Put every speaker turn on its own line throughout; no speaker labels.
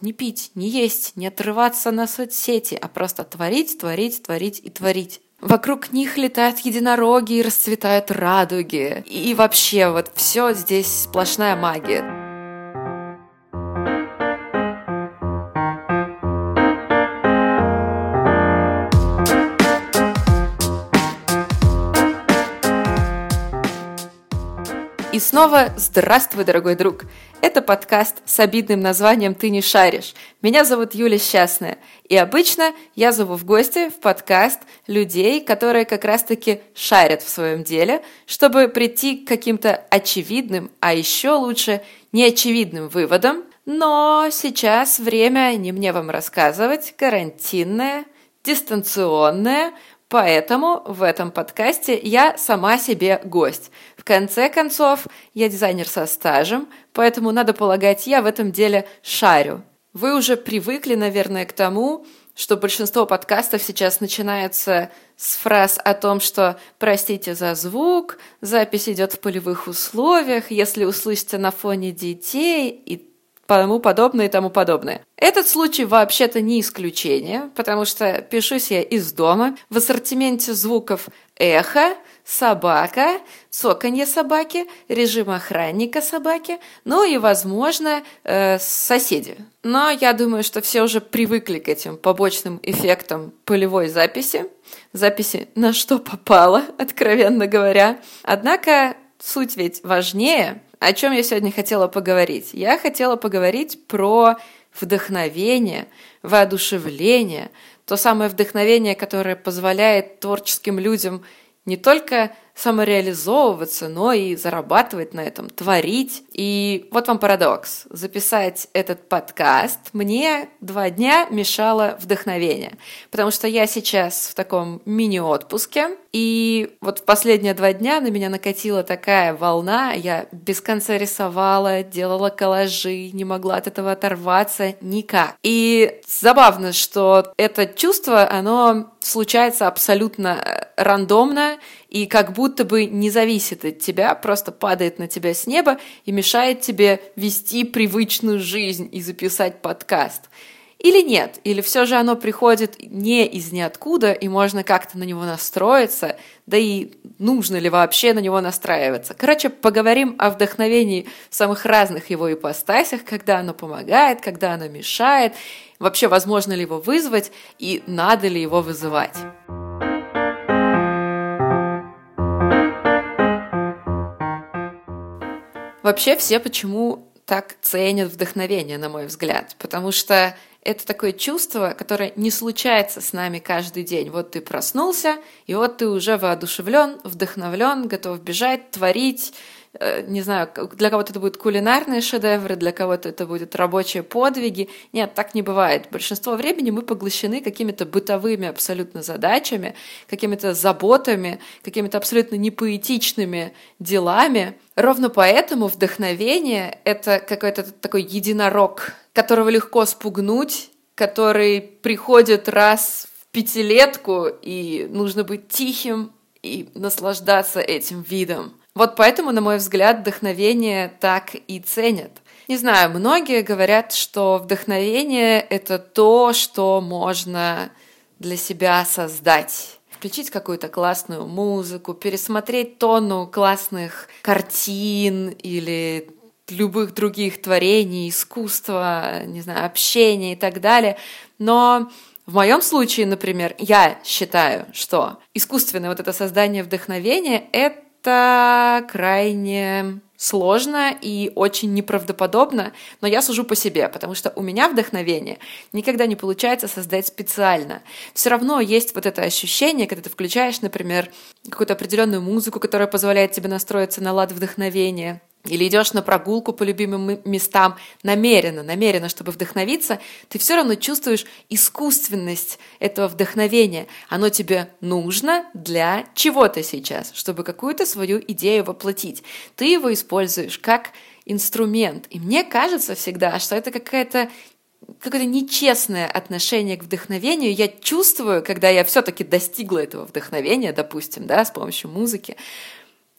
Не пить, не есть, не отрываться на соцсети, а просто творить, творить, творить и творить. Вокруг них летают единороги и расцветают радуги. И вообще вот все здесь сплошная магия. И снова здравствуй, дорогой друг! Это подкаст с обидным названием «Ты не шаришь». Меня зовут Юля Счастная. И обычно я зову в гости в подкаст людей, которые как раз-таки шарят в своем деле, чтобы прийти к каким-то очевидным, а еще лучше неочевидным выводам. Но сейчас время не мне вам рассказывать, карантинное, дистанционное, Поэтому в этом подкасте я сама себе гость. Конце концов, я дизайнер со стажем, поэтому, надо полагать, я в этом деле шарю. Вы уже привыкли, наверное, к тому, что большинство подкастов сейчас начинается с фраз о том, что «простите за звук», «запись идет в полевых условиях», «если услышите на фоне детей» и тому подобное и тому подобное. Этот случай вообще-то не исключение, потому что пишусь я из дома. В ассортименте звуков эхо, собака, цоканье собаки, режим охранника собаки, ну и, возможно, э, соседи. Но я думаю, что все уже привыкли к этим побочным эффектам полевой записи, записи на что попало, откровенно говоря. Однако суть ведь важнее, о чем я сегодня хотела поговорить? Я хотела поговорить про вдохновение, воодушевление, то самое вдохновение, которое позволяет творческим людям не только самореализовываться, но и зарабатывать на этом, творить. И вот вам парадокс. Записать этот подкаст мне два дня мешало вдохновение, потому что я сейчас в таком мини-отпуске, и вот в последние два дня на меня накатила такая волна, я без конца рисовала, делала коллажи, не могла от этого оторваться никак. И забавно, что это чувство, оно случается абсолютно э, рандомно, и как будто бы не зависит от тебя, просто падает на тебя с неба и мешает тебе вести привычную жизнь и записать подкаст. Или нет, или все же оно приходит не из ниоткуда, и можно как-то на него настроиться, да и нужно ли вообще на него настраиваться. Короче, поговорим о вдохновении в самых разных его ипостасях, когда оно помогает, когда оно мешает, вообще возможно ли его вызвать и надо ли его вызывать. Вообще все почему так ценят вдохновение, на мой взгляд, потому что это такое чувство, которое не случается с нами каждый день. Вот ты проснулся, и вот ты уже воодушевлен, вдохновлен, готов бежать, творить, Э, не знаю, для кого-то это будут кулинарные шедевры, для кого-то это будут рабочие подвиги. Нет, так не бывает. Большинство времени мы поглощены какими-то бытовыми абсолютно задачами, какими-то заботами, какими-то абсолютно непоэтичными делами. Ровно поэтому вдохновение — это какой-то такой единорог, которого легко спугнуть, который приходит раз в пятилетку, и нужно быть тихим и наслаждаться этим видом. Вот поэтому, на мой взгляд, вдохновение так и ценят. Не знаю, многие говорят, что вдохновение — это то, что можно для себя создать. Включить какую-то классную музыку, пересмотреть тонну классных картин или любых других творений, искусства, не знаю, общения и так далее. Но в моем случае, например, я считаю, что искусственное вот это создание вдохновения — это крайне сложно и очень неправдоподобно, но я сужу по себе, потому что у меня вдохновение никогда не получается создать специально. Все равно есть вот это ощущение, когда ты включаешь, например, какую-то определенную музыку, которая позволяет тебе настроиться на лад вдохновения, или идешь на прогулку по любимым местам намеренно, намеренно, чтобы вдохновиться, ты все равно чувствуешь искусственность этого вдохновения. Оно тебе нужно для чего-то сейчас, чтобы какую-то свою идею воплотить. Ты его используешь как инструмент. И мне кажется всегда, что это какая-то какое-то нечестное отношение к вдохновению я чувствую, когда я все-таки достигла этого вдохновения, допустим, да, с помощью музыки,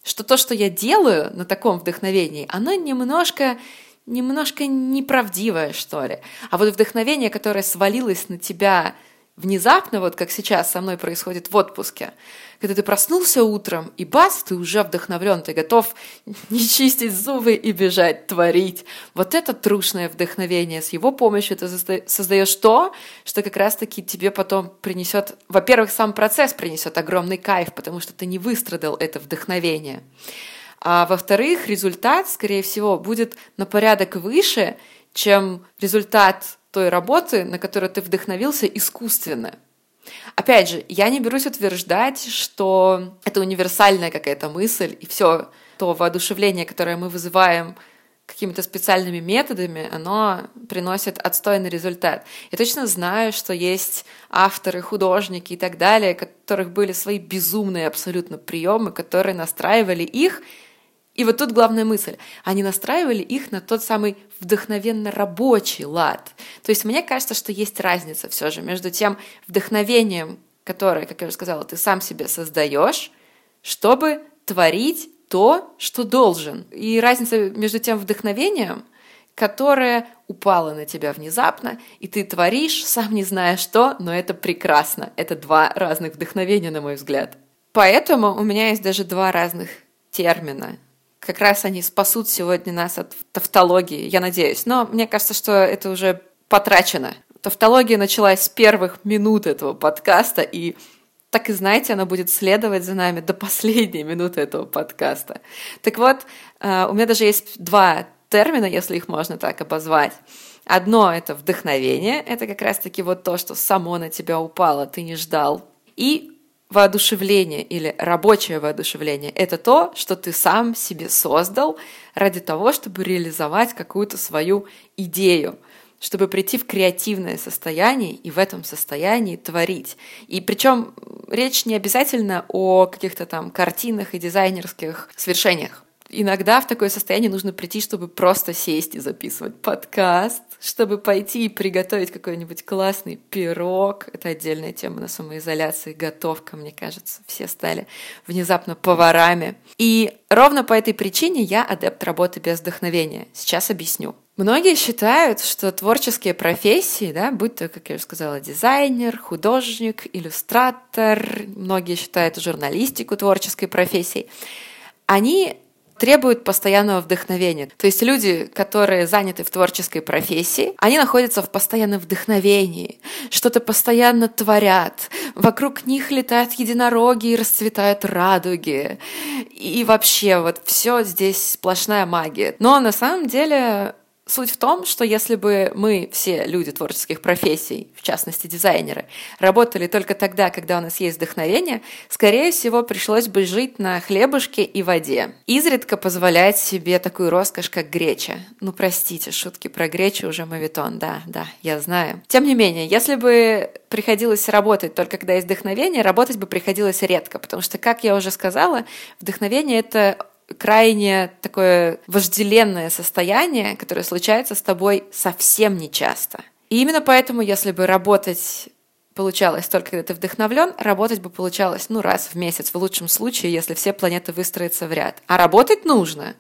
что то, что я делаю на таком вдохновении, оно немножко немножко неправдивое, что ли. А вот вдохновение, которое свалилось на тебя внезапно, вот как сейчас со мной происходит в отпуске, когда ты проснулся утром, и бац, ты уже вдохновлен, ты готов не чистить зубы и бежать, творить. Вот это трушное вдохновение. С его помощью ты создаешь то, что как раз-таки тебе потом принесет, во-первых, сам процесс принесет огромный кайф, потому что ты не выстрадал это вдохновение. А во-вторых, результат, скорее всего, будет на порядок выше, чем результат той работы, на которую ты вдохновился искусственно. Опять же, я не берусь утверждать, что это универсальная какая-то мысль, и все то воодушевление, которое мы вызываем какими-то специальными методами, оно приносит отстойный результат. Я точно знаю, что есть авторы, художники и так далее, у которых были свои безумные абсолютно приемы, которые настраивали их и вот тут главная мысль. Они настраивали их на тот самый вдохновенно рабочий лад. То есть мне кажется, что есть разница все же между тем вдохновением, которое, как я уже сказала, ты сам себе создаешь, чтобы творить то, что должен. И разница между тем вдохновением, которое упало на тебя внезапно, и ты творишь, сам не зная что, но это прекрасно. Это два разных вдохновения, на мой взгляд. Поэтому у меня есть даже два разных термина как раз они спасут сегодня нас от тавтологии, я надеюсь. Но мне кажется, что это уже потрачено. Тавтология началась с первых минут этого подкаста, и так и знаете, она будет следовать за нами до последней минуты этого подкаста. Так вот, э, у меня даже есть два термина, если их можно так обозвать. Одно — это вдохновение, это как раз-таки вот то, что само на тебя упало, ты не ждал. И воодушевление или рабочее воодушевление — это то, что ты сам себе создал ради того, чтобы реализовать какую-то свою идею, чтобы прийти в креативное состояние и в этом состоянии творить. И причем речь не обязательно о каких-то там картинах и дизайнерских свершениях. Иногда в такое состояние нужно прийти, чтобы просто сесть и записывать подкаст, чтобы пойти и приготовить какой-нибудь классный пирог. Это отдельная тема на самоизоляции, готовка, мне кажется. Все стали внезапно поварами. И ровно по этой причине я адепт работы без вдохновения. Сейчас объясню. Многие считают, что творческие профессии, да, будь то, как я уже сказала, дизайнер, художник, иллюстратор, многие считают журналистику творческой профессией, они требуют постоянного вдохновения. То есть люди, которые заняты в творческой профессии, они находятся в постоянном вдохновении, что-то постоянно творят, вокруг них летают единороги и расцветают радуги. И вообще вот все здесь сплошная магия. Но на самом деле Суть в том, что если бы мы, все люди творческих профессий, в частности дизайнеры, работали только тогда, когда у нас есть вдохновение, скорее всего, пришлось бы жить на хлебушке и воде. Изредка позволять себе такую роскошь, как греча. Ну, простите, шутки про гречу уже мавитон, да, да, я знаю. Тем не менее, если бы приходилось работать только когда есть вдохновение, работать бы приходилось редко, потому что, как я уже сказала, вдохновение — это крайне такое вожделенное состояние, которое случается с тобой совсем нечасто. И именно поэтому, если бы работать получалось только когда ты вдохновлен, работать бы получалось, ну, раз в месяц, в лучшем случае, если все планеты выстроятся в ряд. А работать нужно.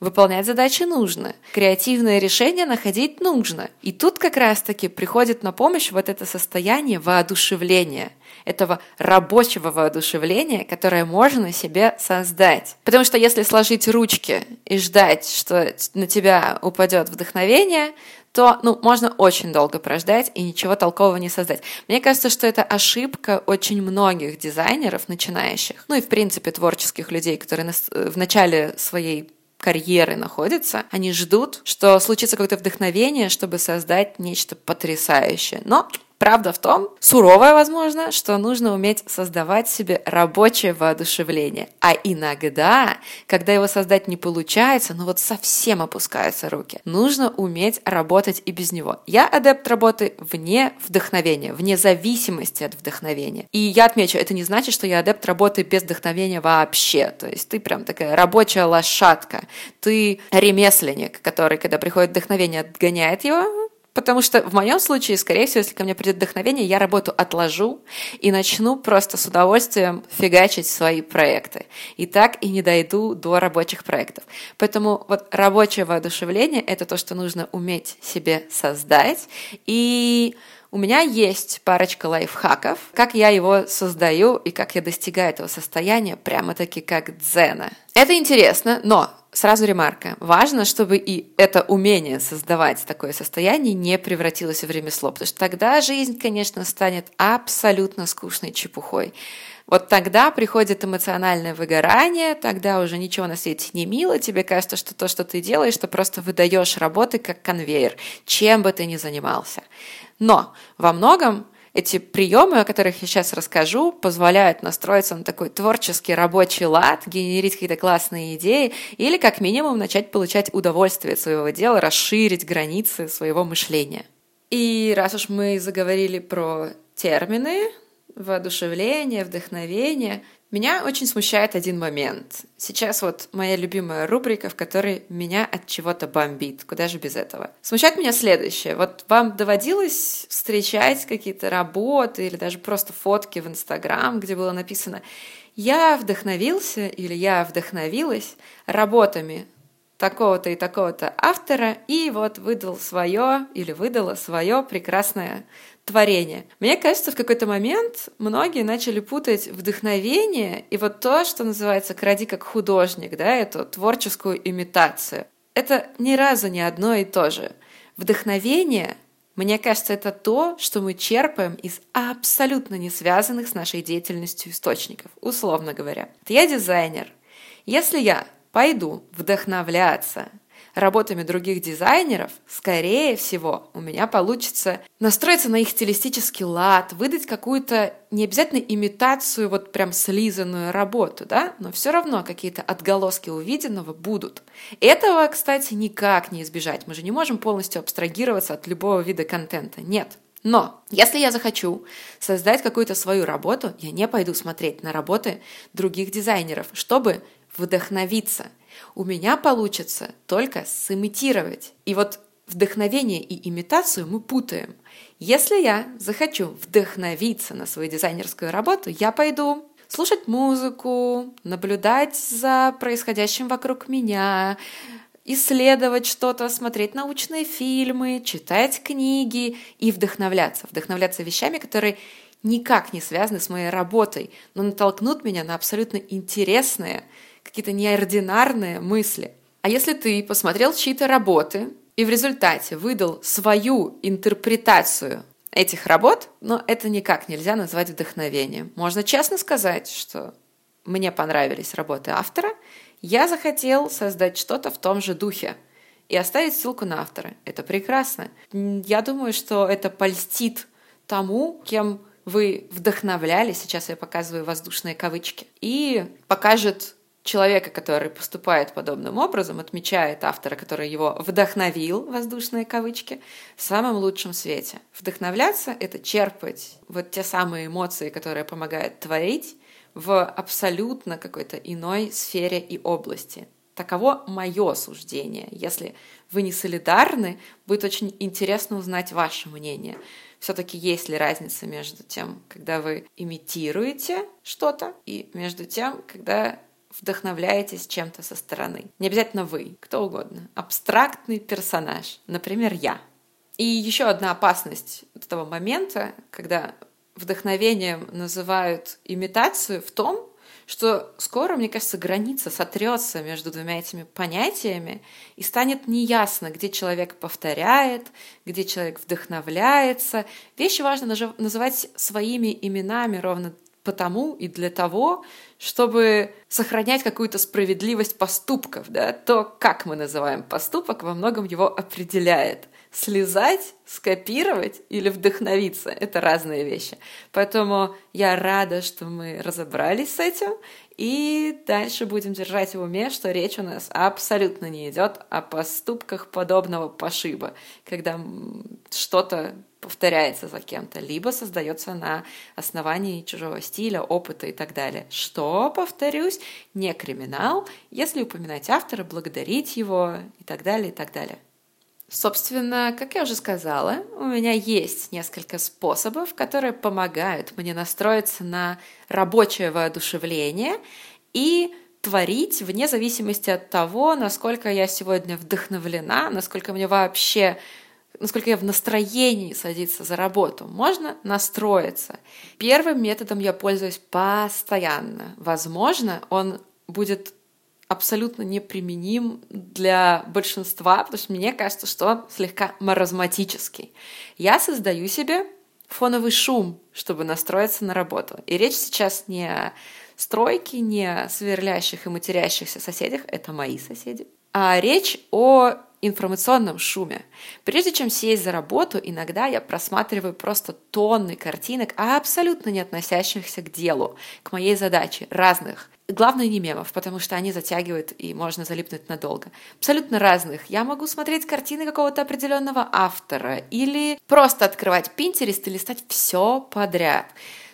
Выполнять задачи нужно. Креативное решение находить нужно. И тут как раз-таки приходит на помощь вот это состояние воодушевления, этого рабочего воодушевления, которое можно себе создать. Потому что если сложить ручки и ждать, что на тебя упадет вдохновение, то ну, можно очень долго прождать и ничего толкового не создать. Мне кажется, что это ошибка очень многих дизайнеров начинающих, ну и в принципе творческих людей, которые в начале своей карьеры находятся, они ждут, что случится какое-то вдохновение, чтобы создать нечто потрясающее. Но Правда в том, суровая, возможно, что нужно уметь создавать себе рабочее воодушевление. А иногда, когда его создать не получается, ну вот совсем опускаются руки, нужно уметь работать и без него. Я адепт работы вне вдохновения, вне зависимости от вдохновения. И я отмечу, это не значит, что я адепт работы без вдохновения вообще. То есть ты прям такая рабочая лошадка, ты ремесленник, который, когда приходит вдохновение, отгоняет его, Потому что в моем случае, скорее всего, если ко мне придет вдохновение, я работу отложу и начну просто с удовольствием фигачить свои проекты. И так и не дойду до рабочих проектов. Поэтому вот рабочее воодушевление — это то, что нужно уметь себе создать. И у меня есть парочка лайфхаков, как я его создаю и как я достигаю этого состояния прямо-таки как дзена. Это интересно, но Сразу ремарка. Важно, чтобы и это умение создавать такое состояние не превратилось в ремесло, потому что тогда жизнь, конечно, станет абсолютно скучной чепухой. Вот тогда приходит эмоциональное выгорание, тогда уже ничего на свете не мило, тебе кажется, что то, что ты делаешь, ты просто выдаешь работы как конвейер, чем бы ты ни занимался. Но во многом эти приемы, о которых я сейчас расскажу, позволяют настроиться на такой творческий рабочий лад, генерить какие-то классные идеи или как минимум начать получать удовольствие от своего дела, расширить границы своего мышления. И раз уж мы заговорили про термины, воодушевление, вдохновение, меня очень смущает один момент. Сейчас вот моя любимая рубрика, в которой меня от чего-то бомбит. Куда же без этого? Смущает меня следующее. Вот вам доводилось встречать какие-то работы или даже просто фотки в Инстаграм, где было написано «Я вдохновился» или «Я вдохновилась работами такого-то и такого-то автора, и вот выдал свое или выдала свое прекрасное творение. Мне кажется, в какой-то момент многие начали путать вдохновение и вот то, что называется «кради как художник», да, эту творческую имитацию. Это ни разу не одно и то же. Вдохновение, мне кажется, это то, что мы черпаем из абсолютно не связанных с нашей деятельностью источников, условно говоря. Я дизайнер. Если я пойду вдохновляться работами других дизайнеров, скорее всего, у меня получится настроиться на их стилистический лад, выдать какую-то не обязательно имитацию, вот прям слизанную работу, да, но все равно какие-то отголоски увиденного будут. Этого, кстати, никак не избежать. Мы же не можем полностью абстрагироваться от любого вида контента. Нет. Но если я захочу создать какую-то свою работу, я не пойду смотреть на работы других дизайнеров, чтобы вдохновиться – у меня получится только сымитировать. И вот вдохновение и имитацию мы путаем. Если я захочу вдохновиться на свою дизайнерскую работу, я пойду слушать музыку, наблюдать за происходящим вокруг меня, исследовать что-то, смотреть научные фильмы, читать книги и вдохновляться. Вдохновляться вещами, которые никак не связаны с моей работой, но натолкнут меня на абсолютно интересные, какие-то неординарные мысли. А если ты посмотрел чьи-то работы и в результате выдал свою интерпретацию этих работ, но это никак нельзя назвать вдохновением. Можно честно сказать, что мне понравились работы автора, я захотел создать что-то в том же духе и оставить ссылку на автора. Это прекрасно. Я думаю, что это польстит тому, кем вы вдохновляли, сейчас я показываю воздушные кавычки, и покажет человека, который поступает подобным образом, отмечает автора, который его вдохновил, воздушные кавычки, в самом лучшем свете. Вдохновляться — это черпать вот те самые эмоции, которые помогают творить в абсолютно какой-то иной сфере и области. Таково мое суждение. Если вы не солидарны, будет очень интересно узнать ваше мнение. Все-таки есть ли разница между тем, когда вы имитируете что-то, и между тем, когда вдохновляетесь чем-то со стороны. Не обязательно вы, кто угодно. Абстрактный персонаж, например, я. И еще одна опасность этого момента, когда вдохновением называют имитацию, в том, что скоро, мне кажется, граница сотрется между двумя этими понятиями, и станет неясно, где человек повторяет, где человек вдохновляется. Вещи важно называть своими именами ровно потому и для того, чтобы сохранять какую-то справедливость поступков. Да? То, как мы называем поступок, во многом его определяет. Слезать, скопировать или вдохновиться — это разные вещи. Поэтому я рада, что мы разобрались с этим, и дальше будем держать в уме, что речь у нас абсолютно не идет о поступках подобного пошиба, когда что-то повторяется за кем-то, либо создается на основании чужого стиля, опыта и так далее. Что, повторюсь, не криминал, если упоминать автора, благодарить его и так далее, и так далее. Собственно, как я уже сказала, у меня есть несколько способов, которые помогают мне настроиться на рабочее воодушевление и творить вне зависимости от того, насколько я сегодня вдохновлена, насколько мне вообще насколько я в настроении садиться за работу. Можно настроиться. Первым методом я пользуюсь постоянно. Возможно, он будет абсолютно неприменим для большинства, потому что мне кажется, что он слегка маразматический. Я создаю себе фоновый шум, чтобы настроиться на работу. И речь сейчас не о стройке, не о сверлящих и матерящихся соседях, это мои соседи, а речь о информационном шуме. Прежде чем сесть за работу, иногда я просматриваю просто тонны картинок, абсолютно не относящихся к делу, к моей задаче, разных. Главное не мемов, потому что они затягивают и можно залипнуть надолго. Абсолютно разных. Я могу смотреть картины какого-то определенного автора или просто открывать Pinterest и листать все подряд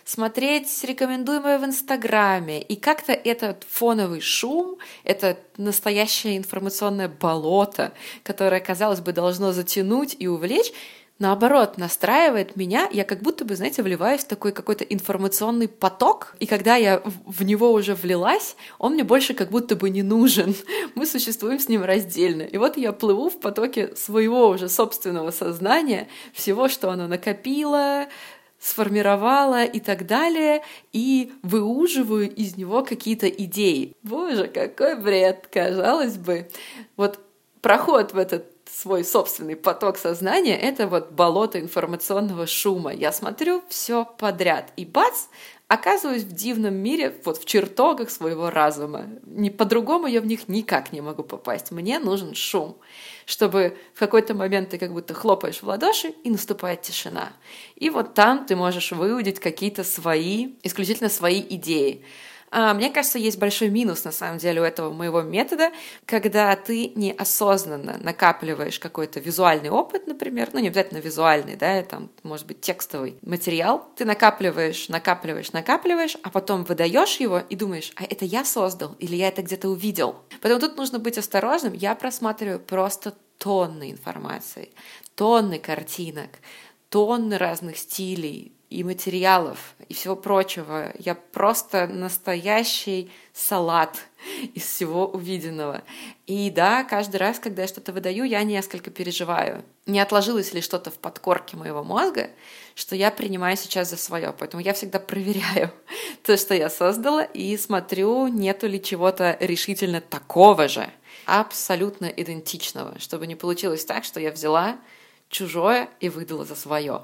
смотреть рекомендуемое в Инстаграме. И как-то этот фоновый шум, это настоящее информационное болото, которое, казалось бы, должно затянуть и увлечь, наоборот, настраивает меня, я как будто бы, знаете, вливаюсь в такой какой-то информационный поток, и когда я в него уже влилась, он мне больше как будто бы не нужен. Мы существуем с ним раздельно. И вот я плыву в потоке своего уже собственного сознания, всего, что оно накопило, сформировала и так далее, и выуживаю из него какие-то идеи. Боже, какой бред, казалось бы. Вот проход в этот свой собственный поток сознания — это вот болото информационного шума. Я смотрю все подряд, и бац, оказываюсь в дивном мире, вот в чертогах своего разума. Ни по-другому я в них никак не могу попасть. Мне нужен шум чтобы в какой-то момент ты как будто хлопаешь в ладоши, и наступает тишина. И вот там ты можешь выудить какие-то свои, исключительно свои идеи. А, мне кажется, есть большой минус, на самом деле, у этого моего метода, когда ты неосознанно накапливаешь какой-то визуальный опыт, например, ну, не обязательно визуальный, да, там, может быть, текстовый материал, ты накапливаешь, накапливаешь, накапливаешь, а потом выдаешь его и думаешь, а это я создал или я это где-то увидел. Поэтому тут нужно быть осторожным. Я просматриваю просто тонны информации, тонны картинок, тонны разных стилей, и материалов, и всего прочего. Я просто настоящий салат из всего увиденного. И да, каждый раз, когда я что-то выдаю, я несколько переживаю. Не отложилось ли что-то в подкорке моего мозга, что я принимаю сейчас за свое. Поэтому я всегда проверяю то, что я создала, и смотрю, нету ли чего-то решительно такого же, абсолютно идентичного, чтобы не получилось так, что я взяла чужое и выдала за свое.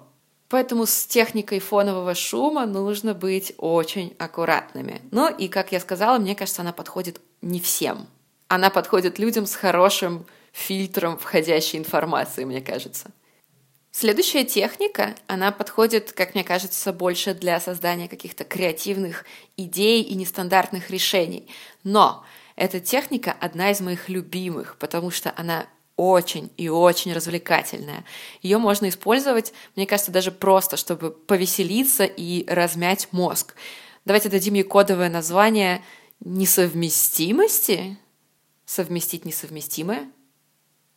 Поэтому с техникой фонового шума нужно быть очень аккуратными. Ну и, как я сказала, мне кажется, она подходит не всем. Она подходит людям с хорошим фильтром входящей информации, мне кажется. Следующая техника, она подходит, как мне кажется, больше для создания каких-то креативных идей и нестандартных решений. Но эта техника одна из моих любимых, потому что она очень и очень развлекательная. Ее можно использовать, мне кажется, даже просто, чтобы повеселиться и размять мозг. Давайте дадим ей кодовое название несовместимости. Совместить несовместимое.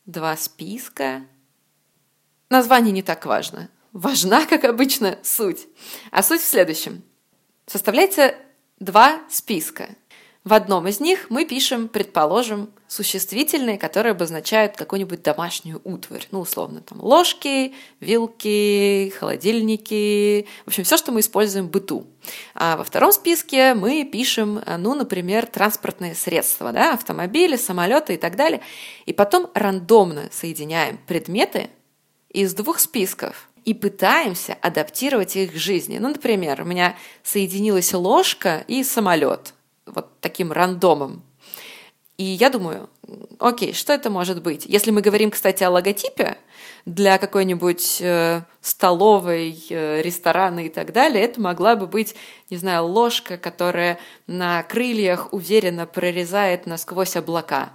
Два списка. Название не так важно. Важна, как обычно, суть. А суть в следующем. Составляется два списка – в одном из них мы пишем, предположим, существительные, которые обозначают какую-нибудь домашнюю утварь. Ну, условно, там ложки, вилки, холодильники. В общем, все, что мы используем в быту. А во втором списке мы пишем, ну, например, транспортные средства, да, автомобили, самолеты и так далее. И потом рандомно соединяем предметы из двух списков и пытаемся адаптировать их к жизни. Ну, например, у меня соединилась ложка и самолет вот таким рандомом. И я думаю, окей, что это может быть? Если мы говорим, кстати, о логотипе для какой-нибудь э, столовой, э, ресторана и так далее, это могла бы быть, не знаю, ложка, которая на крыльях уверенно прорезает насквозь облака.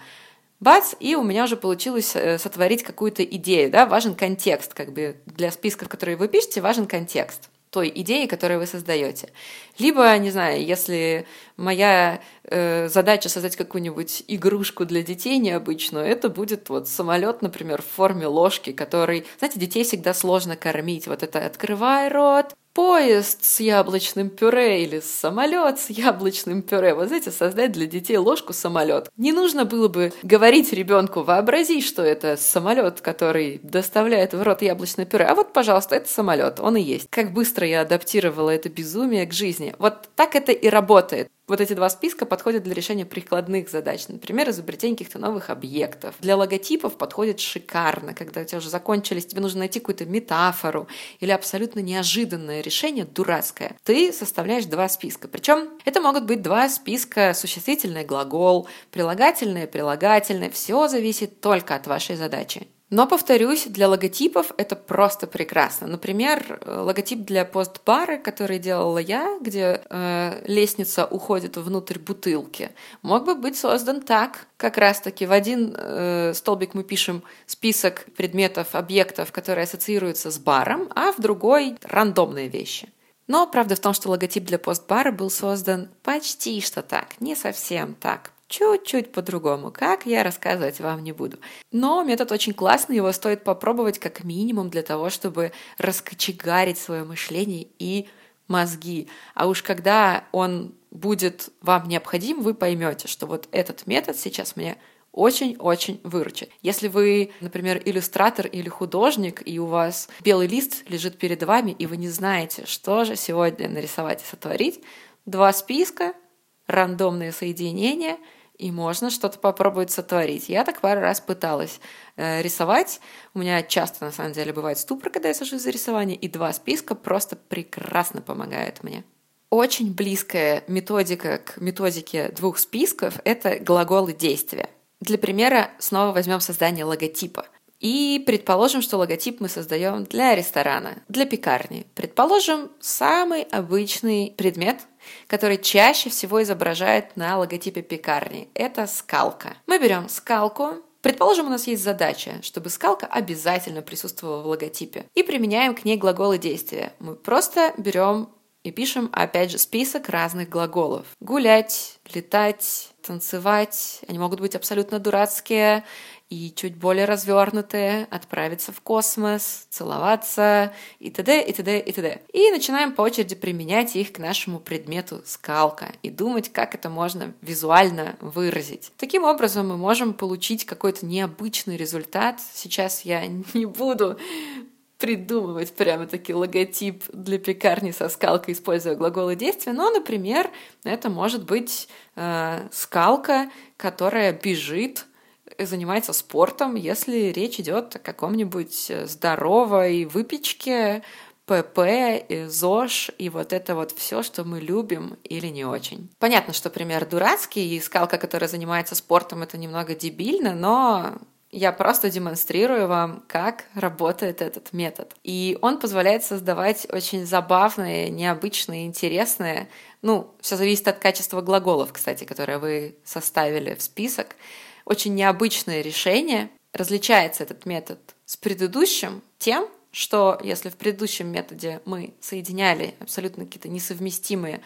Бац, и у меня уже получилось э, сотворить какую-то идею, да, важен контекст, как бы для списков, которые вы пишете, важен контекст. Той идеи, которую вы создаете. Либо, не знаю, если моя э, задача создать какую-нибудь игрушку для детей необычную, это будет вот самолет, например, в форме ложки, который, знаете, детей всегда сложно кормить. Вот это открывай рот, поезд с яблочным пюре или самолет с яблочным пюре. Вот знаете, создать для детей ложку самолет. Не нужно было бы говорить ребенку, вообрази, что это самолет, который доставляет в рот яблочное пюре. А вот, пожалуйста, это самолет, он и есть. Как быстро я адаптировала это безумие к жизни. Вот так это и работает. Вот эти два списка подходят для решения прикладных задач, например, изобретения каких-то новых объектов. Для логотипов подходит шикарно, когда у тебя уже закончились, тебе нужно найти какую-то метафору или абсолютно неожиданное решение, дурацкое. Ты составляешь два списка. Причем это могут быть два списка существительный глагол, прилагательное, прилагательное. Все зависит только от вашей задачи. Но, повторюсь, для логотипов это просто прекрасно. Например, э, логотип для постбара, который делала я, где э, лестница уходит внутрь бутылки, мог бы быть создан так. Как раз-таки в один э, столбик мы пишем список предметов, объектов, которые ассоциируются с баром, а в другой — рандомные вещи. Но правда в том, что логотип для постбара был создан почти что так, не совсем так чуть-чуть по-другому. Как, я рассказывать вам не буду. Но метод очень классный, его стоит попробовать как минимум для того, чтобы раскочегарить свое мышление и мозги. А уж когда он будет вам необходим, вы поймете, что вот этот метод сейчас мне очень-очень выручит. Если вы, например, иллюстратор или художник, и у вас белый лист лежит перед вами, и вы не знаете, что же сегодня нарисовать и сотворить, два списка, рандомные соединения — и можно что-то попробовать сотворить. Я так пару раз пыталась э, рисовать. У меня часто, на самом деле, бывает ступор, когда я сажусь за рисование, и два списка просто прекрасно помогают мне. Очень близкая методика к методике двух списков — это глаголы действия. Для примера снова возьмем создание логотипа. И предположим, что логотип мы создаем для ресторана, для пекарни. Предположим, самый обычный предмет, который чаще всего изображает на логотипе пекарни. Это скалка. Мы берем скалку, Предположим, у нас есть задача, чтобы скалка обязательно присутствовала в логотипе. И применяем к ней глаголы действия. Мы просто берем и пишем, опять же, список разных глаголов. Гулять, летать, танцевать. Они могут быть абсолютно дурацкие и чуть более развернутые, отправиться в космос, целоваться и т.д. и т.д. и т.д. И начинаем по очереди применять их к нашему предмету скалка и думать, как это можно визуально выразить. Таким образом мы можем получить какой-то необычный результат. Сейчас я не буду придумывать прямо-таки логотип для пекарни со скалкой, используя глаголы действия, но, например, это может быть э, скалка, которая бежит занимается спортом, если речь идет о каком-нибудь э, здоровой выпечке, ПП, ЗОЖ и вот это вот все, что мы любим или не очень. Понятно, что пример дурацкий, и скалка, которая занимается спортом, это немного дебильно, но я просто демонстрирую вам, как работает этот метод. И он позволяет создавать очень забавные, необычные, интересные, ну, все зависит от качества глаголов, кстати, которые вы составили в список, очень необычное решение. Различается этот метод с предыдущим тем, что если в предыдущем методе мы соединяли абсолютно какие-то несовместимые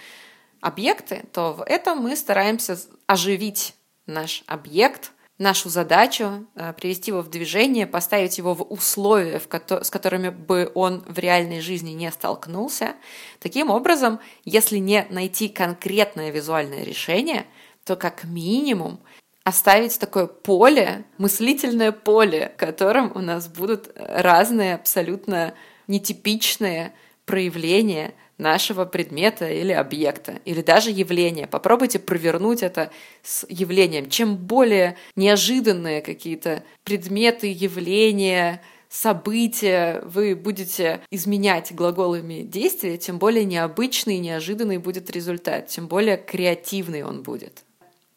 объекты, то в этом мы стараемся оживить наш объект, нашу задачу, э, привести его в движение, поставить его в условия, с которыми бы он в реальной жизни не столкнулся. Таким образом, если не найти конкретное визуальное решение, то как минимум оставить такое поле, мыслительное поле, в котором у нас будут разные абсолютно нетипичные проявления нашего предмета или объекта, или даже явления. Попробуйте провернуть это с явлением. Чем более неожиданные какие-то предметы, явления, события вы будете изменять глаголами действия, тем более необычный и неожиданный будет результат, тем более креативный он будет.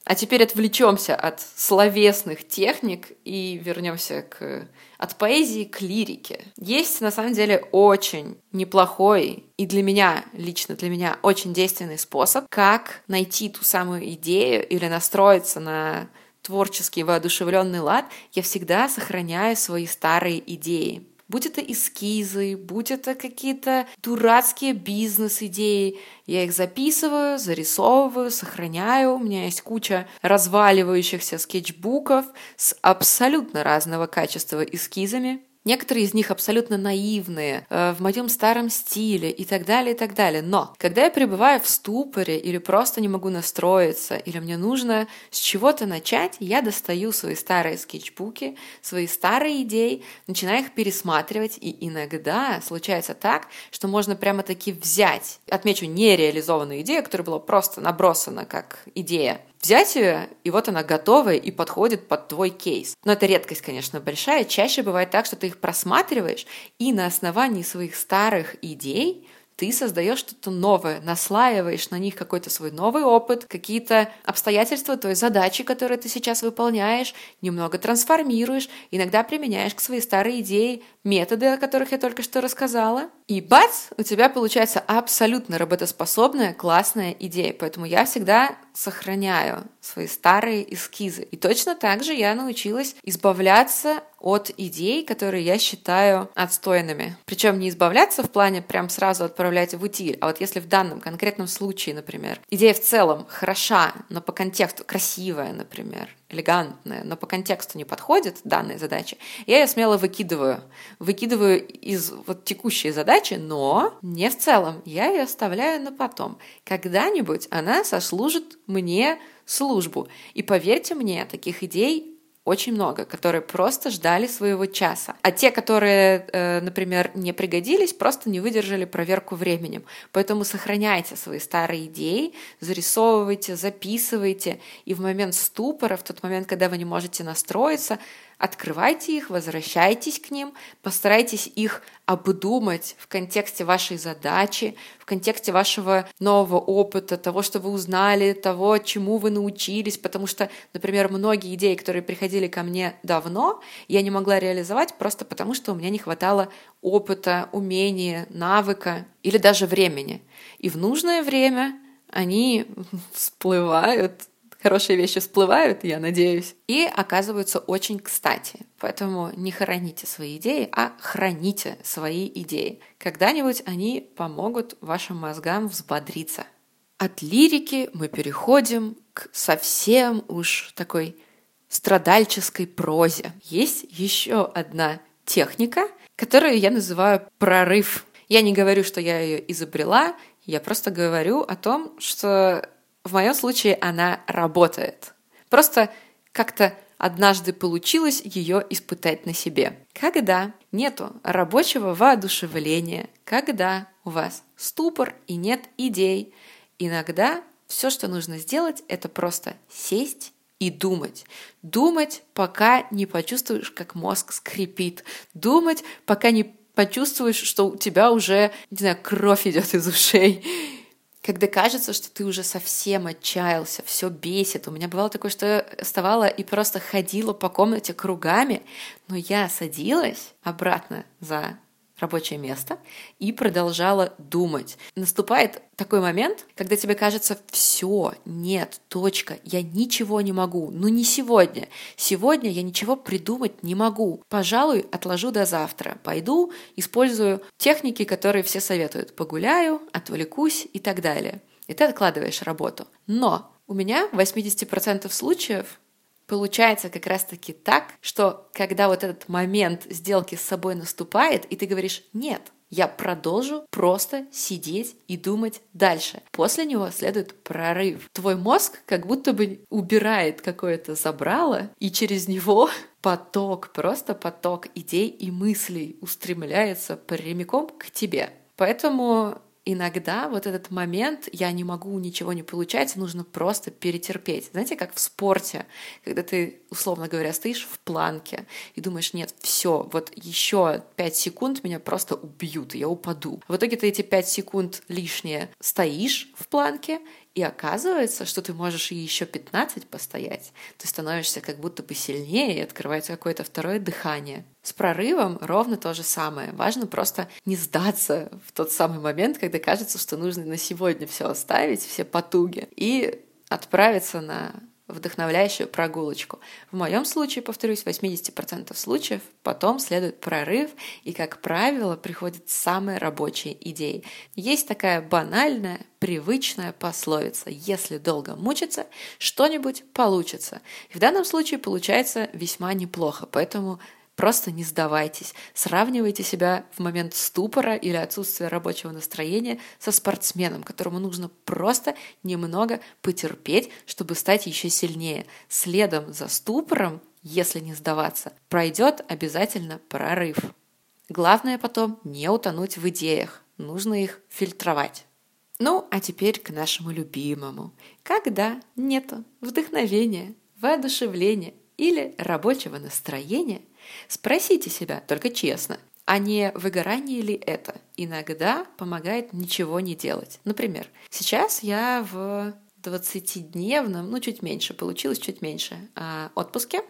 А теперь отвлечемся от словесных техник и вернемся к, от поэзии к лирике. Есть на самом деле очень неплохой и для меня, лично для меня, очень действенный способ, как найти ту самую идею или настроиться на творческий воодушевленный лад, я всегда сохраняю свои старые идеи. Будь это эскизы, будь это какие-то дурацкие бизнес-идеи, я их записываю, зарисовываю, сохраняю. У меня есть куча разваливающихся скетчбуков с абсолютно разного качества эскизами. Некоторые из них абсолютно наивные, э, в моем старом стиле и так далее, и так далее. Но когда я пребываю в ступоре или просто не могу настроиться, или мне нужно с чего-то начать, я достаю свои старые скетчбуки, свои старые идеи, начинаю их пересматривать, и иногда случается так, что можно прямо-таки взять, отмечу нереализованную идею, которая была просто набросана как идея, взять ее, и вот она готовая и подходит под твой кейс. Но это редкость, конечно, большая. Чаще бывает так, что ты их просматриваешь, и на основании своих старых идей ты создаешь что-то новое, наслаиваешь на них какой-то свой новый опыт, какие-то обстоятельства той задачи, которую ты сейчас выполняешь, немного трансформируешь, иногда применяешь к своей старой идее методы, о которых я только что рассказала. И бац, у тебя получается абсолютно работоспособная, классная идея. Поэтому я всегда сохраняю свои старые эскизы. И точно так же я научилась избавляться от идей, которые я считаю отстойными. Причем не избавляться в плане прям сразу отправлять в утиль, а вот если в данном конкретном случае, например, идея в целом хороша, но по контексту красивая, например, элегантная, но по контексту не подходит данной задаче, я ее смело выкидываю. Выкидываю из вот текущей задачи, но не в целом. Я ее оставляю на потом. Когда-нибудь она сослужит мне службу. И поверьте мне, таких идей очень много, которые просто ждали своего часа. А те, которые, э, например, не пригодились, просто не выдержали проверку временем. Поэтому сохраняйте свои старые идеи, зарисовывайте, записывайте, и в момент ступора, в тот момент, когда вы не можете настроиться, Открывайте их, возвращайтесь к ним, постарайтесь их обдумать в контексте вашей задачи, в контексте вашего нового опыта, того, что вы узнали, того, чему вы научились, потому что, например, многие идеи, которые приходили ко мне давно, я не могла реализовать просто потому, что у меня не хватало опыта, умения, навыка или даже времени. И в нужное время они всплывают хорошие вещи всплывают, я надеюсь, и оказываются очень кстати. Поэтому не храните свои идеи, а храните свои идеи. Когда-нибудь они помогут вашим мозгам взбодриться. От лирики мы переходим к совсем уж такой страдальческой прозе. Есть еще одна техника, которую я называю прорыв. Я не говорю, что я ее изобрела, я просто говорю о том, что в моем случае она работает. Просто как-то однажды получилось ее испытать на себе. Когда нету рабочего воодушевления, когда у вас ступор и нет идей, иногда все, что нужно сделать, это просто сесть и думать. Думать, пока не почувствуешь, как мозг скрипит. Думать, пока не почувствуешь, что у тебя уже, не знаю, кровь идет из ушей когда кажется, что ты уже совсем отчаялся, все бесит. У меня бывало такое, что я вставала и просто ходила по комнате кругами, но я садилась обратно за рабочее место и продолжала думать. Наступает такой момент, когда тебе кажется, все, нет, точка, я ничего не могу, ну не сегодня. Сегодня я ничего придумать не могу. Пожалуй, отложу до завтра. Пойду, использую техники, которые все советуют. Погуляю, отвлекусь и так далее. И ты откладываешь работу. Но у меня в 80% случаев Получается как раз-таки так, что когда вот этот момент сделки с собой наступает, и ты говоришь «нет», я продолжу просто сидеть и думать дальше. После него следует прорыв. Твой мозг как будто бы убирает какое-то забрало, и через него поток, просто поток идей и мыслей устремляется прямиком к тебе. Поэтому иногда вот этот момент «я не могу, ничего не получать», нужно просто перетерпеть. Знаете, как в спорте, когда ты, условно говоря, стоишь в планке и думаешь, нет, все, вот еще пять секунд меня просто убьют, я упаду. В итоге ты эти пять секунд лишние стоишь в планке и оказывается, что ты можешь еще 15 постоять. Ты становишься как будто бы сильнее, и открывается какое-то второе дыхание. С прорывом ровно то же самое. Важно просто не сдаться в тот самый момент, когда кажется, что нужно на сегодня все оставить, все потуги, и отправиться на вдохновляющую прогулочку. В моем случае, повторюсь, в 80% случаев потом следует прорыв, и, как правило, приходят самые рабочие идеи. Есть такая банальная, привычная пословица «если долго мучиться, что-нибудь получится». И в данном случае получается весьма неплохо, поэтому Просто не сдавайтесь. Сравнивайте себя в момент ступора или отсутствия рабочего настроения со спортсменом, которому нужно просто немного потерпеть, чтобы стать еще сильнее. Следом за ступором, если не сдаваться, пройдет обязательно прорыв. Главное потом не утонуть в идеях. Нужно их фильтровать. Ну, а теперь к нашему любимому. Когда нету вдохновения, воодушевления или рабочего настроения – Спросите себя, только честно, а не выгорание ли это? Иногда помогает ничего не делать. Например, сейчас я в 20-дневном, ну чуть меньше, получилось чуть меньше, э, отпуске,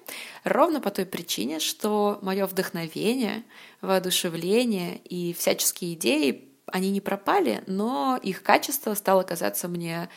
ровно по той причине, что мое вдохновение, воодушевление и всяческие идеи, они не пропали, но их качество стало казаться мне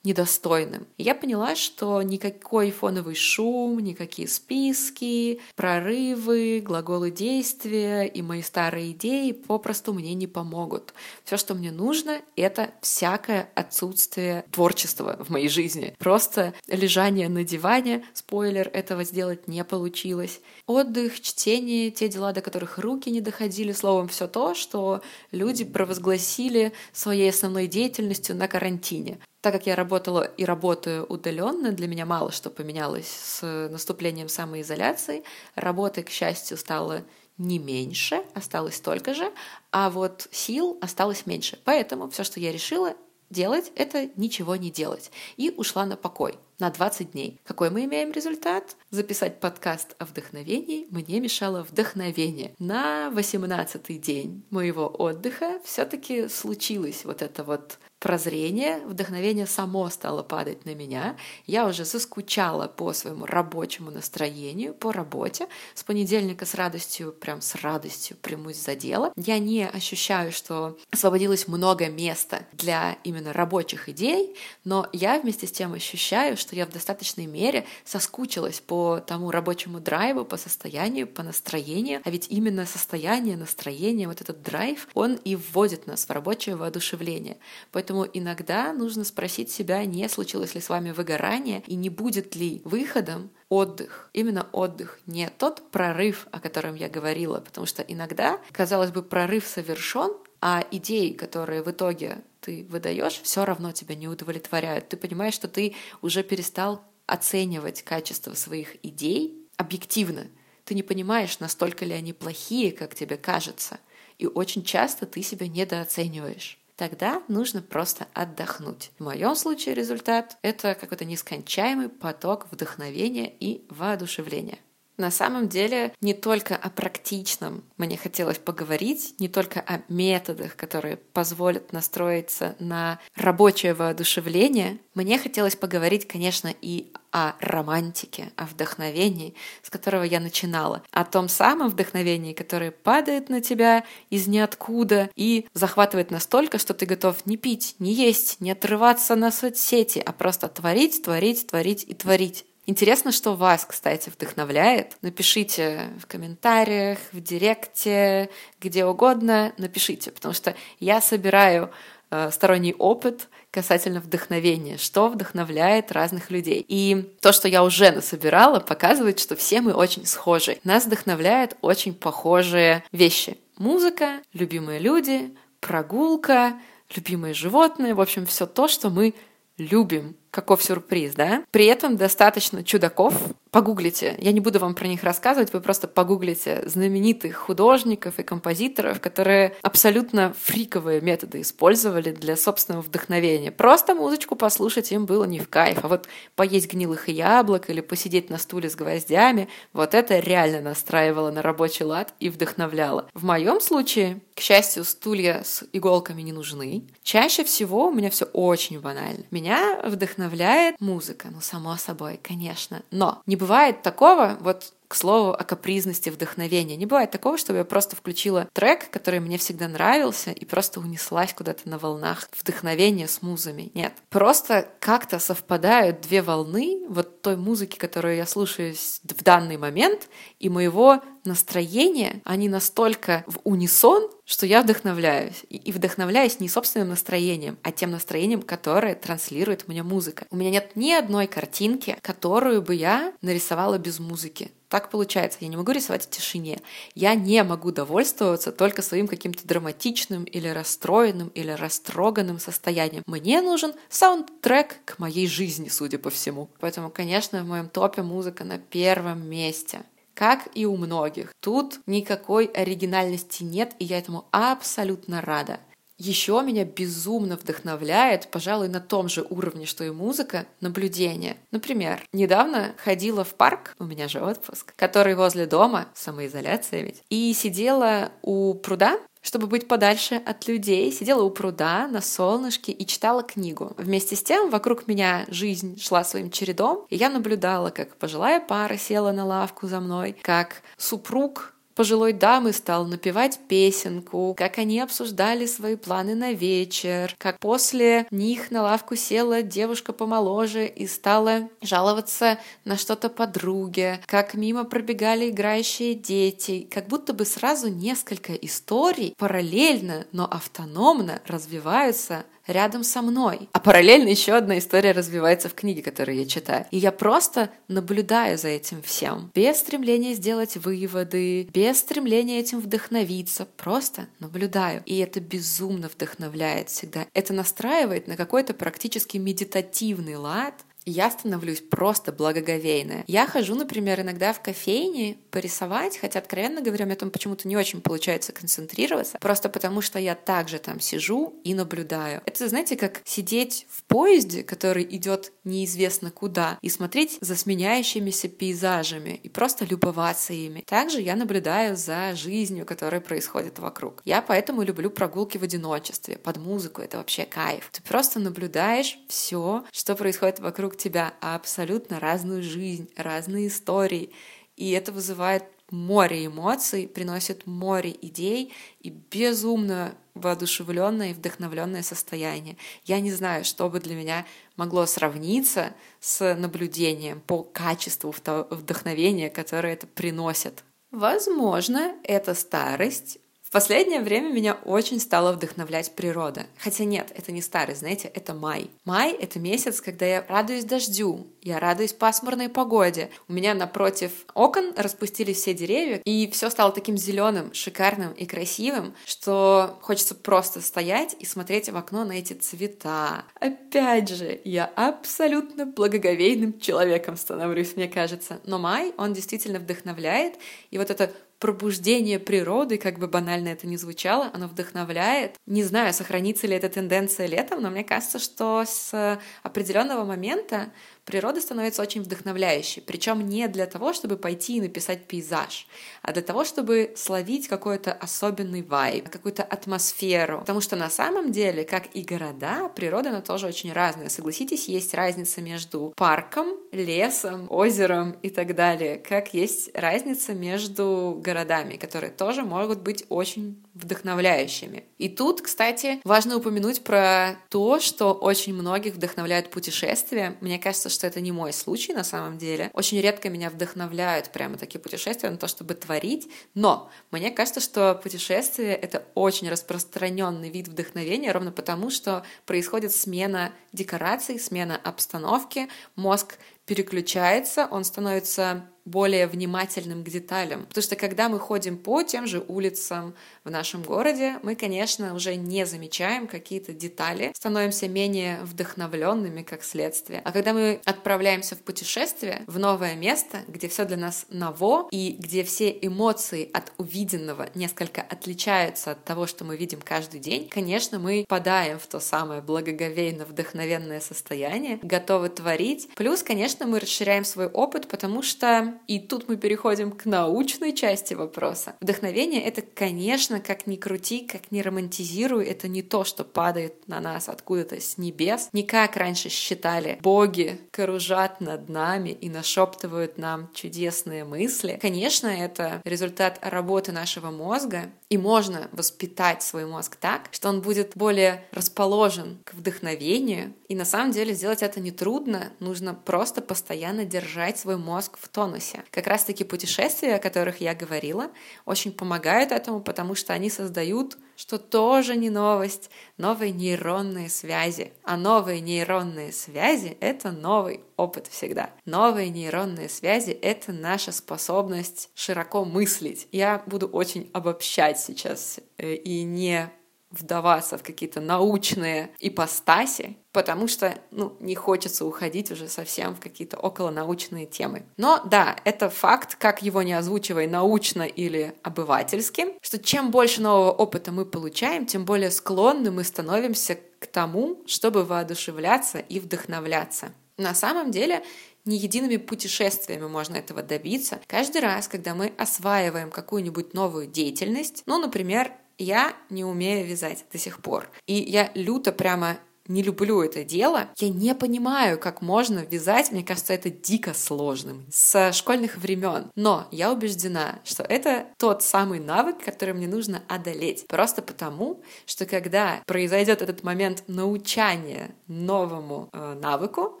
недостойным. И я поняла, что никакой фоновый шум, никакие списки, прорывы, глаголы действия и мои старые идеи попросту мне не помогут. Все, что мне нужно, это всякое отсутствие творчества в моей жизни. Просто лежание на диване, спойлер, этого сделать не получилось. Отдых, чтение, те дела, до которых руки не доходили, словом, все то, что люди провозгласили своей основной деятельностью на карантине. Так как я работала и работаю удаленно, для меня мало что поменялось с наступлением самоизоляции. Работы, к счастью, стало не меньше, осталось столько же, а вот сил осталось меньше. Поэтому все, что я решила делать, это ничего не делать. И ушла на покой на 20 дней. Какой мы имеем результат? Записать подкаст о вдохновении мне мешало вдохновение. На 18 день моего отдыха все-таки случилось вот это вот прозрение, вдохновение само стало падать на меня. Я уже заскучала по своему рабочему настроению, по работе. С понедельника с радостью, прям с радостью примусь за дело. Я не ощущаю, что освободилось много места для именно рабочих идей, но я вместе с тем ощущаю, что я в достаточной мере соскучилась по тому рабочему драйву, по состоянию, по настроению. А ведь именно состояние, настроение, вот этот драйв, он и вводит нас в рабочее воодушевление. Поэтому Поэтому иногда нужно спросить себя, не случилось ли с вами выгорание и не будет ли выходом отдых. Именно отдых, не тот прорыв, о котором я говорила, потому что иногда, казалось бы, прорыв совершен, а идеи, которые в итоге ты выдаешь, все равно тебя не удовлетворяют. Ты понимаешь, что ты уже перестал оценивать качество своих идей объективно. Ты не понимаешь, настолько ли они плохие, как тебе кажется. И очень часто ты себя недооцениваешь тогда нужно просто отдохнуть. В моем случае результат — это какой-то нескончаемый поток вдохновения и воодушевления. На самом деле не только о практичном мне хотелось поговорить, не только о методах, которые позволят настроиться на рабочее воодушевление. Мне хотелось поговорить, конечно, и о романтике, о вдохновении, с которого я начинала, о том самом вдохновении, которое падает на тебя из ниоткуда и захватывает настолько, что ты готов не пить, не есть, не отрываться на соцсети, а просто творить, творить, творить и творить. Интересно, что вас, кстати, вдохновляет. Напишите в комментариях, в директе, где угодно, напишите, потому что я собираю э, сторонний опыт касательно вдохновения, что вдохновляет разных людей. И то, что я уже насобирала, показывает, что все мы очень схожи. Нас вдохновляют очень похожие вещи. Музыка, любимые люди, прогулка, любимые животные, в общем, все то, что мы любим. Каков сюрприз, да? При этом достаточно чудаков. Погуглите. Я не буду вам про них рассказывать, вы просто погуглите знаменитых художников и композиторов, которые абсолютно фриковые методы использовали для собственного вдохновения. Просто музычку послушать им было не в кайф. А вот поесть гнилых яблок или посидеть на стуле с гвоздями, вот это реально настраивало на рабочий лад и вдохновляло. В моем случае, к счастью, стулья с иголками не нужны. Чаще всего у меня все очень банально. Меня вдохновляет вдохновляет музыка, ну, само собой, конечно. Но не бывает такого, вот к слову о капризности вдохновения. Не бывает такого, чтобы я просто включила трек, который мне всегда нравился, и просто унеслась куда-то на волнах вдохновения с музами. Нет. Просто как-то совпадают две волны вот той музыки, которую я слушаю в данный момент, и моего настроения, они настолько в унисон, что я вдохновляюсь. И вдохновляюсь не собственным настроением, а тем настроением, которое транслирует мне музыка. У меня нет ни одной картинки, которую бы я нарисовала без музыки. Так получается. Я не могу рисовать в тишине. Я не могу довольствоваться только своим каким-то драматичным или расстроенным или растроганным состоянием. Мне нужен саундтрек к моей жизни, судя по всему. Поэтому, конечно, в моем топе музыка на первом месте как и у многих. Тут никакой оригинальности нет, и я этому абсолютно рада. Еще меня безумно вдохновляет, пожалуй, на том же уровне, что и музыка, наблюдение. Например, недавно ходила в парк, у меня же отпуск, который возле дома, самоизоляция ведь, и сидела у пруда чтобы быть подальше от людей, сидела у пруда на солнышке и читала книгу. Вместе с тем вокруг меня жизнь шла своим чередом, и я наблюдала, как пожилая пара села на лавку за мной, как супруг пожилой дамы стал напевать песенку, как они обсуждали свои планы на вечер, как после них на лавку села девушка помоложе и стала жаловаться на что-то подруге, как мимо пробегали играющие дети, как будто бы сразу несколько историй параллельно, но автономно развиваются рядом со мной. А параллельно еще одна история развивается в книге, которую я читаю. И я просто наблюдаю за этим всем. Без стремления сделать выводы, без стремления этим вдохновиться. Просто наблюдаю. И это безумно вдохновляет всегда. Это настраивает на какой-то практически медитативный лад, я становлюсь просто благоговейная. Я хожу, например, иногда в кофейне порисовать, хотя, откровенно говоря, мне там почему-то не очень получается концентрироваться, просто потому что я также там сижу и наблюдаю. Это, знаете, как сидеть в поезде, который идет неизвестно куда, и смотреть за сменяющимися пейзажами и просто любоваться ими. Также я наблюдаю за жизнью, которая происходит вокруг. Я поэтому люблю прогулки в одиночестве, под музыку, это вообще кайф. Ты просто наблюдаешь все, что происходит вокруг вокруг тебя, абсолютно разную жизнь, разные истории. И это вызывает море эмоций, приносит море идей и безумно воодушевленное и вдохновленное состояние. Я не знаю, что бы для меня могло сравниться с наблюдением по качеству вдохновения, которое это приносит. Возможно, это старость, последнее время меня очень стала вдохновлять природа. Хотя нет, это не старый, знаете, это май. Май — это месяц, когда я радуюсь дождю, я радуюсь пасмурной погоде. У меня напротив окон распустились все деревья, и все стало таким зеленым, шикарным и красивым, что хочется просто стоять и смотреть в окно на эти цвета. Опять же, я абсолютно благоговейным человеком становлюсь, мне кажется. Но май, он действительно вдохновляет, и вот это пробуждение природы, как бы банально это ни звучало, оно вдохновляет. Не знаю, сохранится ли эта тенденция летом, но мне кажется, что с определенного момента природа становится очень вдохновляющей. Причем не для того, чтобы пойти и написать пейзаж, а для того, чтобы словить какой-то особенный вайб, какую-то атмосферу. Потому что на самом деле, как и города, природа, она тоже очень разная. Согласитесь, есть разница между парком, лесом, озером и так далее, как есть разница между городами, которые тоже могут быть очень вдохновляющими. И тут, кстати, важно упомянуть про то, что очень многих вдохновляют путешествия. Мне кажется, что это не мой случай на самом деле. Очень редко меня вдохновляют прямо такие путешествия на то, чтобы творить, но мне кажется, что путешествие — это очень распространенный вид вдохновения, ровно потому, что происходит смена декораций, смена обстановки, мозг переключается, он становится более внимательным к деталям. Потому что когда мы ходим по тем же улицам в нашем городе, мы, конечно, уже не замечаем какие-то детали, становимся менее вдохновленными как следствие. А когда мы отправляемся в путешествие в новое место, где все для нас ново и где все эмоции от увиденного несколько отличаются от того, что мы видим каждый день, конечно, мы попадаем в то самое благоговейно вдохновенное состояние, готовы творить. Плюс, конечно, мы расширяем свой опыт, потому что И тут мы переходим к научной части вопроса. Вдохновение — это, конечно, как ни крути, как ни романтизируй, это не то, что падает на нас откуда-то с небес. Не как раньше считали, боги кружат над нами и нашептывают нам чудесные мысли. Конечно, это результат работы нашего мозга, и можно воспитать свой мозг так, что он будет более расположен к вдохновению. И на самом деле сделать это нетрудно, нужно просто постоянно держать свой мозг в тонусе. Как раз-таки путешествия, о которых я говорила, очень помогают этому, потому что они создают, что тоже не новость, новые нейронные связи. А новые нейронные связи — это новый опыт всегда. Новые нейронные связи — это наша способность широко мыслить. Я буду очень обобщать сейчас э, и не вдаваться в какие-то научные ипостаси, потому что, ну, не хочется уходить уже совсем в какие-то околонаучные темы. Но да, это факт, как его не озвучивай научно или обывательски, что чем больше нового опыта мы получаем, тем более склонны мы становимся к тому, чтобы воодушевляться и вдохновляться. На самом деле, не едиными путешествиями можно этого добиться. Каждый раз, когда мы осваиваем какую-нибудь новую деятельность, ну, например, я не умею вязать до сих пор. И я люто прямо не люблю это дело. Я не понимаю, как можно вязать. Мне кажется, это дико сложным с школьных времен. Но я убеждена, что это тот самый навык, который мне нужно одолеть. Просто потому, что когда произойдет этот момент научания новому э, навыку,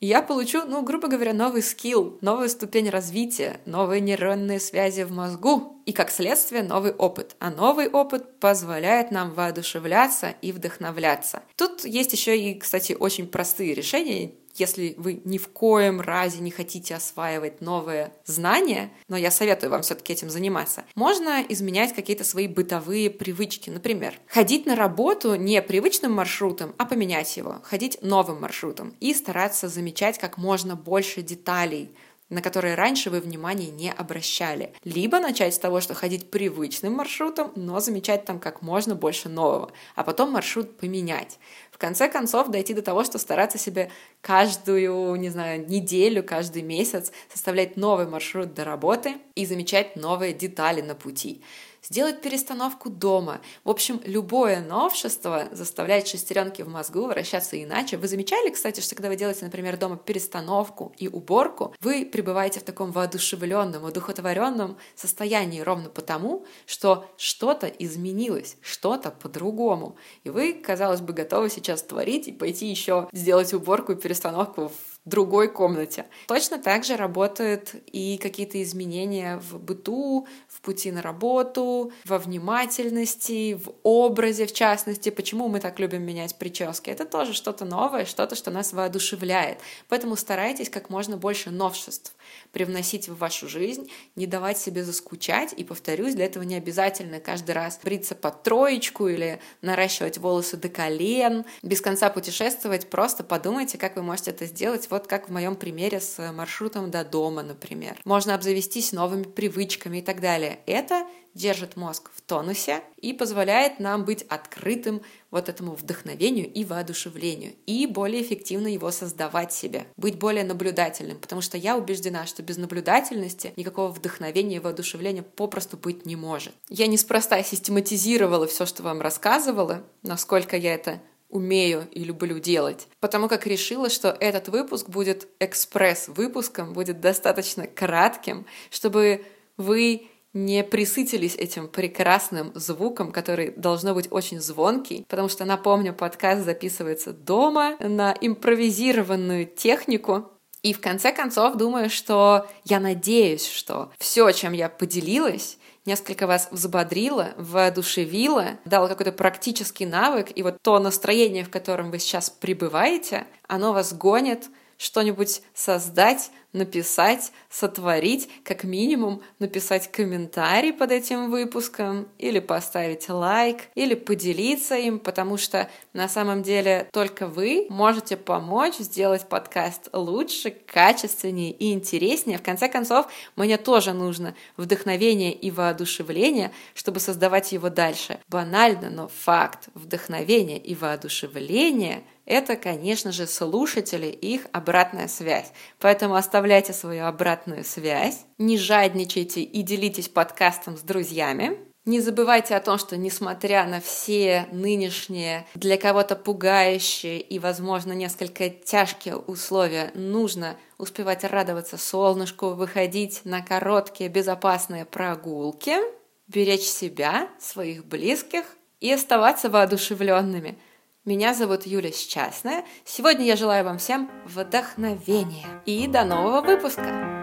я получу, ну, грубо говоря, новый скилл, новую ступень развития, новые нейронные связи в мозгу, и как следствие новый опыт. А новый опыт позволяет нам воодушевляться и вдохновляться. Тут есть еще и, кстати, очень простые решения, если вы ни в коем разе не хотите осваивать новые знания, но я советую вам все-таки этим заниматься, можно изменять какие-то свои бытовые привычки. Например, ходить на работу не привычным маршрутом, а поменять его, ходить новым маршрутом и стараться замечать как можно больше деталей на которые раньше вы внимания не обращали. Либо начать с того, что ходить привычным маршрутом, но замечать там как можно больше нового, а потом маршрут поменять. В конце концов дойти до того, что стараться себе каждую, не знаю, неделю, каждый месяц составлять новый маршрут до работы и замечать новые детали на пути сделать перестановку дома. В общем, любое новшество заставляет шестеренки в мозгу вращаться иначе. Вы замечали, кстати, что когда вы делаете, например, дома перестановку и уборку, вы пребываете в таком воодушевленном, одухотворенном состоянии ровно потому, что что-то изменилось, что-то по-другому. И вы, казалось бы, готовы сейчас творить и пойти еще сделать уборку и перестановку в другой комнате. Точно так же работают и какие-то изменения в быту, в пути на работу, во внимательности, в образе, в частности. Почему мы так любим менять прически? Это тоже что-то новое, что-то, что нас воодушевляет. Поэтому старайтесь как можно больше новшеств привносить в вашу жизнь, не давать себе заскучать. И повторюсь, для этого не обязательно каждый раз бриться под троечку или наращивать волосы до колен, без конца путешествовать. Просто подумайте, как вы можете это сделать, вот как в моем примере с маршрутом до дома, например. Можно обзавестись новыми привычками и так далее. Это держит мозг в тонусе и позволяет нам быть открытым вот этому вдохновению и воодушевлению, и более эффективно его создавать себе, быть более наблюдательным, потому что я убеждена, что без наблюдательности никакого вдохновения и воодушевления попросту быть не может. Я неспроста систематизировала все, что вам рассказывала, насколько я это умею и люблю делать, потому как решила, что этот выпуск будет экспресс-выпуском, будет достаточно кратким, чтобы вы не присытились этим прекрасным звуком, который должно быть очень звонкий, потому что, напомню, подкаст записывается дома на импровизированную технику. И в конце концов думаю, что я надеюсь, что все, чем я поделилась, несколько вас взбодрило, воодушевило, дало какой-то практический навык, и вот то настроение, в котором вы сейчас пребываете, оно вас гонит что-нибудь создать, написать, сотворить, как минимум написать комментарий под этим выпуском, или поставить лайк, или поделиться им, потому что на самом деле только вы можете помочь сделать подкаст лучше, качественнее и интереснее. В конце концов, мне тоже нужно вдохновение и воодушевление, чтобы создавать его дальше. Банально, но факт. Вдохновение и воодушевление — это, конечно же, слушатели и их обратная связь. Поэтому оставляйте свою обратную связь, не жадничайте и делитесь подкастом с друзьями. Не забывайте о том, что несмотря на все нынешние, для кого-то пугающие и, возможно, несколько тяжкие условия, нужно успевать радоваться солнышку, выходить на короткие безопасные прогулки, беречь себя, своих близких и оставаться воодушевленными. Меня зовут Юля Счастная. Сегодня я желаю вам всем вдохновения. И до нового выпуска!